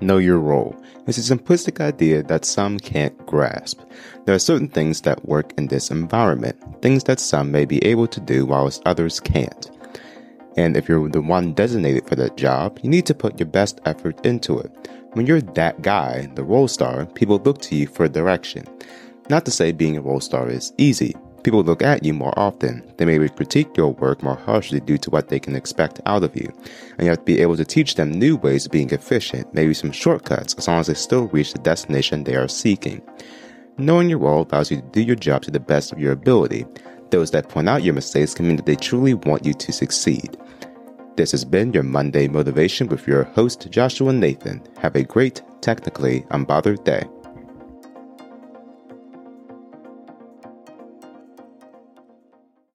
Know your role. It's a simplistic idea that some can't grasp. There are certain things that work in this environment, things that some may be able to do whilst others can't. And if you're the one designated for that job, you need to put your best effort into it. When you're that guy, the role star, people look to you for direction. Not to say being a role star is easy, People look at you more often. They may critique your work more harshly due to what they can expect out of you. And you have to be able to teach them new ways of being efficient, maybe some shortcuts, as long as they still reach the destination they are seeking. Knowing your role allows you to do your job to the best of your ability. Those that point out your mistakes can mean that they truly want you to succeed. This has been your Monday Motivation with your host, Joshua Nathan. Have a great, technically unbothered day.